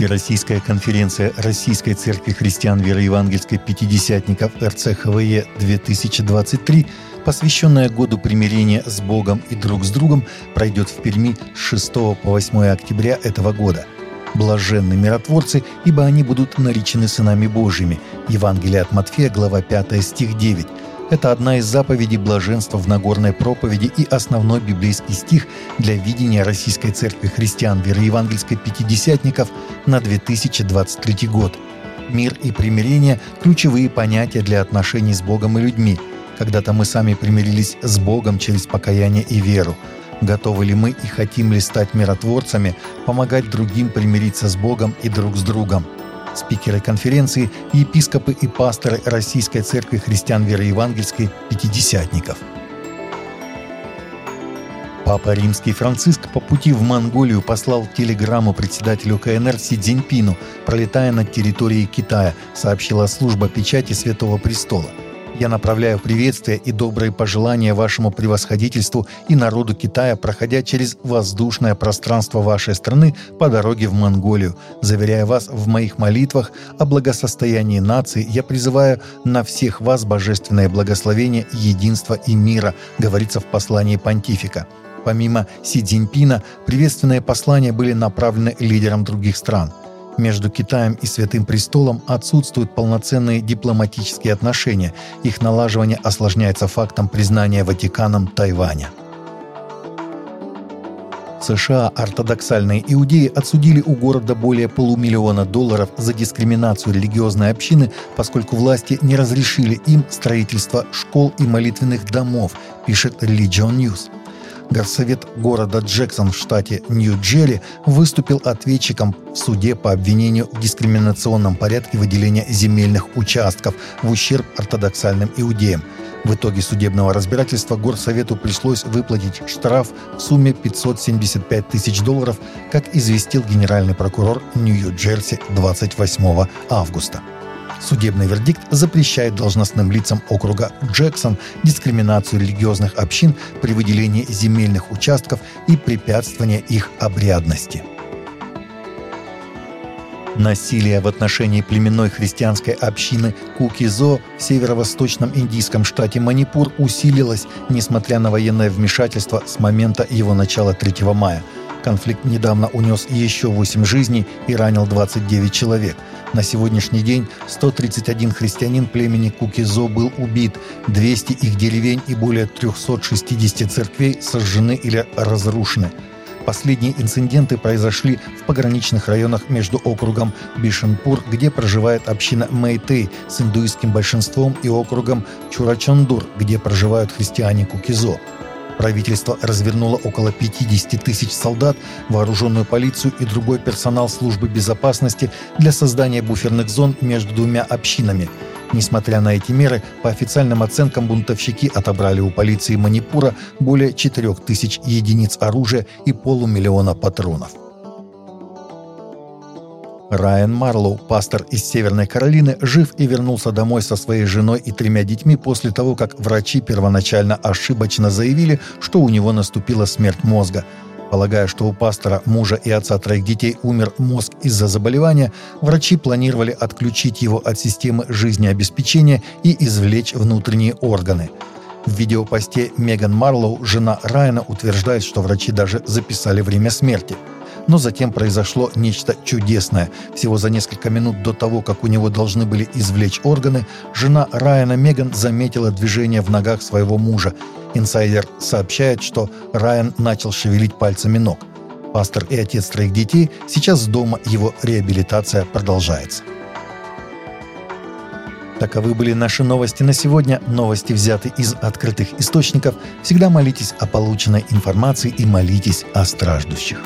Всероссийская конференция Российской Церкви Христиан Вероевангельской Пятидесятников РЦХВЕ 2023, посвященная году примирения с Богом и друг с другом, пройдет в Перми с 6 по 8 октября этого года. Блаженны миротворцы, ибо они будут наречены сынами Божьими. Евангелие от Матфея, глава 5, стих 9. Это одна из заповедей блаженства в Нагорной проповеди и основной библейский стих для видения Российской Церкви Христиан Вероевангельской Пятидесятников на 2023 год. Мир и примирение – ключевые понятия для отношений с Богом и людьми. Когда-то мы сами примирились с Богом через покаяние и веру. Готовы ли мы и хотим ли стать миротворцами, помогать другим примириться с Богом и друг с другом – спикеры конференции, епископы и пасторы Российской Церкви Христиан Веры Евангельской Пятидесятников. Папа Римский Франциск по пути в Монголию послал телеграмму председателю КНР Си Цзиньпину, пролетая над территорией Китая, сообщила служба печати Святого Престола – я направляю приветствия и добрые пожелания вашему превосходительству и народу Китая, проходя через воздушное пространство вашей страны по дороге в Монголию. Заверяя вас в моих молитвах о благосостоянии нации, я призываю на всех вас божественное благословение, единство и мира, говорится в послании понтифика. Помимо Си Цзиньпина, приветственные послания были направлены лидерам других стран – между Китаем и Святым Престолом отсутствуют полноценные дипломатические отношения. Их налаживание осложняется фактом признания Ватиканом Тайваня. США ортодоксальные иудеи отсудили у города более полумиллиона долларов за дискриминацию религиозной общины, поскольку власти не разрешили им строительство школ и молитвенных домов, пишет Religion News. Горсовет города Джексон в штате Нью-Джерри выступил ответчиком в суде по обвинению в дискриминационном порядке выделения земельных участков в ущерб ортодоксальным иудеям. В итоге судебного разбирательства Горсовету пришлось выплатить штраф в сумме 575 тысяч долларов, как известил генеральный прокурор Нью-Джерси 28 августа. Судебный вердикт запрещает должностным лицам округа Джексон дискриминацию религиозных общин при выделении земельных участков и препятствование их обрядности. Насилие в отношении племенной христианской общины Кукизо в северо-восточном индийском штате Манипур усилилось, несмотря на военное вмешательство с момента его начала 3 мая. Конфликт недавно унес еще 8 жизней и ранил 29 человек – на сегодняшний день 131 христианин племени Кукизо был убит, 200 их деревень и более 360 церквей сожжены или разрушены. Последние инциденты произошли в пограничных районах между округом Бишенпур, где проживает община Мэйтэй с индуистским большинством, и округом Чурачондур, где проживают христиане Кукизо. Правительство развернуло около 50 тысяч солдат, вооруженную полицию и другой персонал службы безопасности для создания буферных зон между двумя общинами. Несмотря на эти меры, по официальным оценкам бунтовщики отобрали у полиции Манипура более 4 тысяч единиц оружия и полумиллиона патронов. Райан Марлоу, пастор из Северной Каролины, жив и вернулся домой со своей женой и тремя детьми после того, как врачи первоначально ошибочно заявили, что у него наступила смерть мозга. Полагая, что у пастора, мужа и отца троих детей умер мозг из-за заболевания, врачи планировали отключить его от системы жизнеобеспечения и извлечь внутренние органы. В видеопосте Меган Марлоу, жена Райана, утверждает, что врачи даже записали время смерти – но затем произошло нечто чудесное. Всего за несколько минут до того, как у него должны были извлечь органы, жена Райана Меган заметила движение в ногах своего мужа. Инсайдер сообщает, что Райан начал шевелить пальцами ног. Пастор и отец троих детей сейчас дома, его реабилитация продолжается. Таковы были наши новости на сегодня. Новости взяты из открытых источников. Всегда молитесь о полученной информации и молитесь о страждущих.